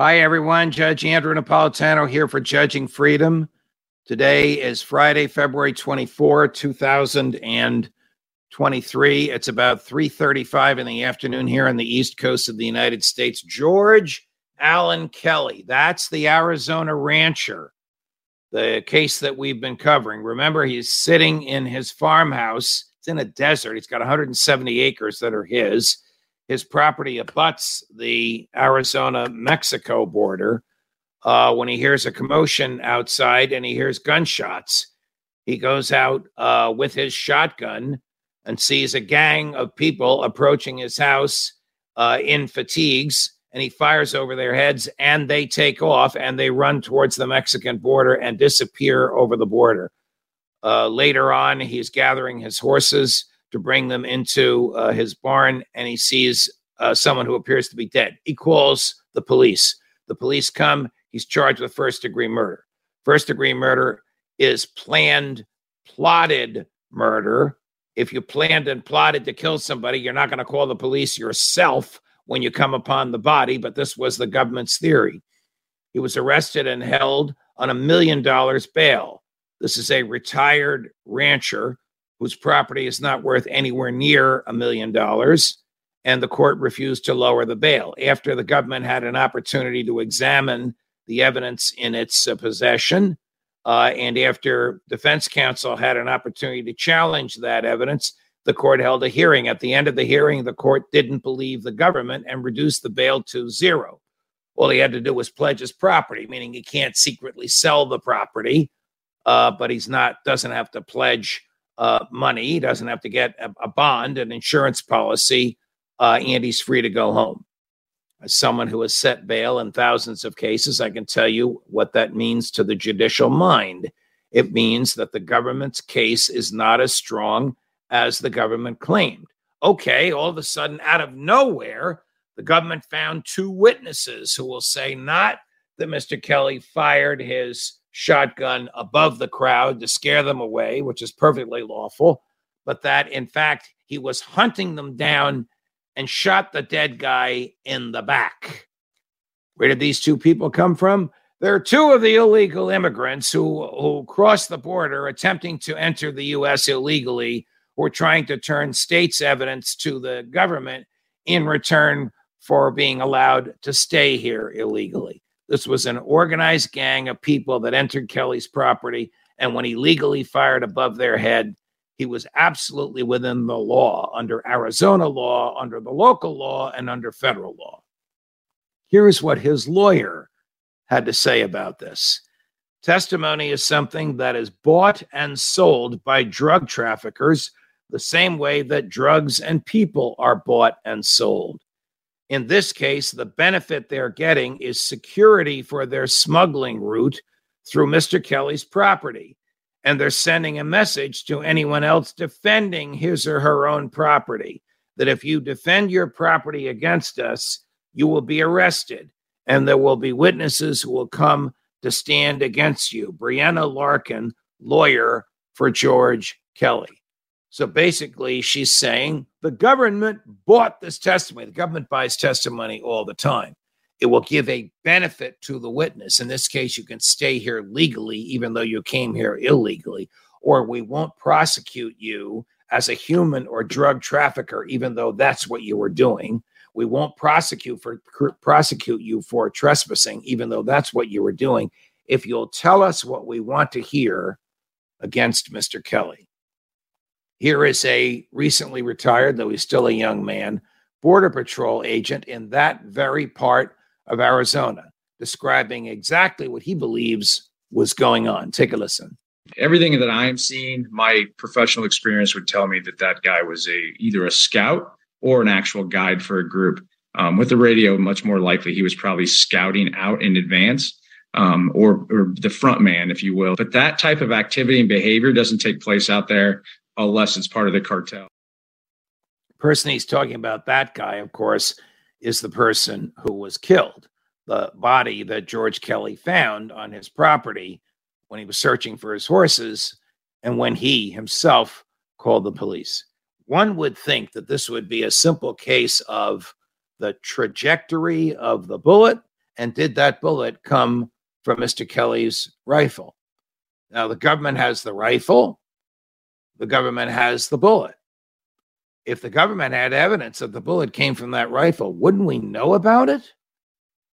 Hi, everyone. Judge Andrew Napolitano here for Judging Freedom. Today is Friday, February 24, 2023. It's about 3:35 in the afternoon here on the East Coast of the United States. George Alan Kelly, that's the Arizona rancher. The case that we've been covering. Remember, he's sitting in his farmhouse. It's in a desert. He's got 170 acres that are his his property abuts the Arizona Mexico border. Uh, when he hears a commotion outside and he hears gunshots, he goes out uh, with his shotgun and sees a gang of people approaching his house uh, in fatigues. And he fires over their heads and they take off and they run towards the Mexican border and disappear over the border. Uh, later on, he's gathering his horses to bring them into uh, his barn, and he sees uh, someone who appears to be dead. He calls the police. The police come. He's charged with first degree murder. First degree murder is planned, plotted murder. If you planned and plotted to kill somebody, you're not going to call the police yourself when you come upon the body, but this was the government's theory. He was arrested and held on a million dollars bail. This is a retired rancher whose property is not worth anywhere near a million dollars. And the court refused to lower the bail after the government had an opportunity to examine the evidence in its uh, possession. Uh, and after defense counsel had an opportunity to challenge that evidence, the court held a hearing. At the end of the hearing, the court didn't believe the government and reduced the bail to zero. All he had to do was pledge his property, meaning he can't secretly sell the property, uh, but he's not doesn't have to pledge uh, money. He doesn't have to get a, a bond, an insurance policy, uh, and he's free to go home. As someone who has set bail in thousands of cases, I can tell you what that means to the judicial mind. It means that the government's case is not as strong as the government claimed. Okay, all of a sudden, out of nowhere, the government found two witnesses who will say not that Mr. Kelly fired his shotgun above the crowd to scare them away, which is perfectly lawful, but that in fact he was hunting them down and shot the dead guy in the back. Where did these two people come from? They're two of the illegal immigrants who, who crossed the border attempting to enter the U.S. illegally, were trying to turn states' evidence to the government in return for being allowed to stay here illegally. This was an organized gang of people that entered Kelly's property. And when he legally fired above their head, he was absolutely within the law under Arizona law, under the local law, and under federal law. Here's what his lawyer had to say about this. Testimony is something that is bought and sold by drug traffickers the same way that drugs and people are bought and sold. In this case, the benefit they're getting is security for their smuggling route through Mr. Kelly's property. And they're sending a message to anyone else defending his or her own property that if you defend your property against us, you will be arrested and there will be witnesses who will come to stand against you. Brianna Larkin, lawyer for George Kelly. So basically, she's saying the government bought this testimony. The government buys testimony all the time. It will give a benefit to the witness. In this case, you can stay here legally, even though you came here illegally, or we won't prosecute you as a human or drug trafficker, even though that's what you were doing. We won't prosecute for prosecute you for trespassing, even though that's what you were doing. If you'll tell us what we want to hear against Mr. Kelly. Here is a recently retired, though he's still a young man, Border Patrol agent in that very part of Arizona, describing exactly what he believes was going on. Take a listen. Everything that I'm seeing, my professional experience would tell me that that guy was a either a scout or an actual guide for a group. Um, with the radio, much more likely he was probably scouting out in advance um, or, or the front man, if you will. But that type of activity and behavior doesn't take place out there unless it's part of the cartel. Person he's talking about, that guy, of course, is the person who was killed. The body that George Kelly found on his property when he was searching for his horses and when he himself called the police. One would think that this would be a simple case of the trajectory of the bullet and did that bullet come from Mr. Kelly's rifle? Now, the government has the rifle, the government has the bullet. If the government had evidence that the bullet came from that rifle, wouldn't we know about it?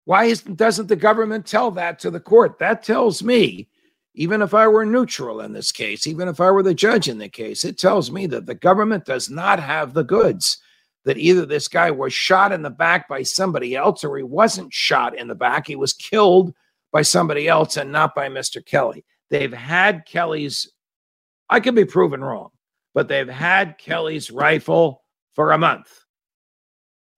Why isn't, doesn't the government tell that to the court? That tells me, even if I were neutral in this case, even if I were the judge in the case, it tells me that the government does not have the goods. That either this guy was shot in the back by somebody else or he wasn't shot in the back. He was killed by somebody else and not by Mr. Kelly. They've had Kelly's, I could be proven wrong, but they've had Kelly's rifle for a month.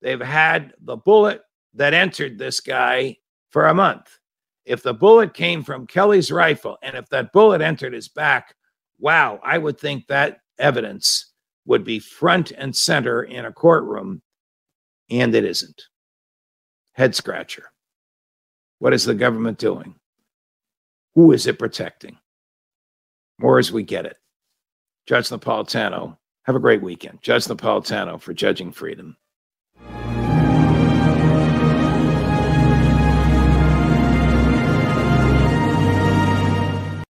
They've had the bullet that entered this guy for a month. If the bullet came from Kelly's rifle and if that bullet entered his back, wow, I would think that evidence would be front and center in a courtroom, and it isn't. Head scratcher. What is the government doing? Who is it protecting? More as we get it. Judge Napolitano, have a great weekend. Judge Napolitano for Judging Freedom.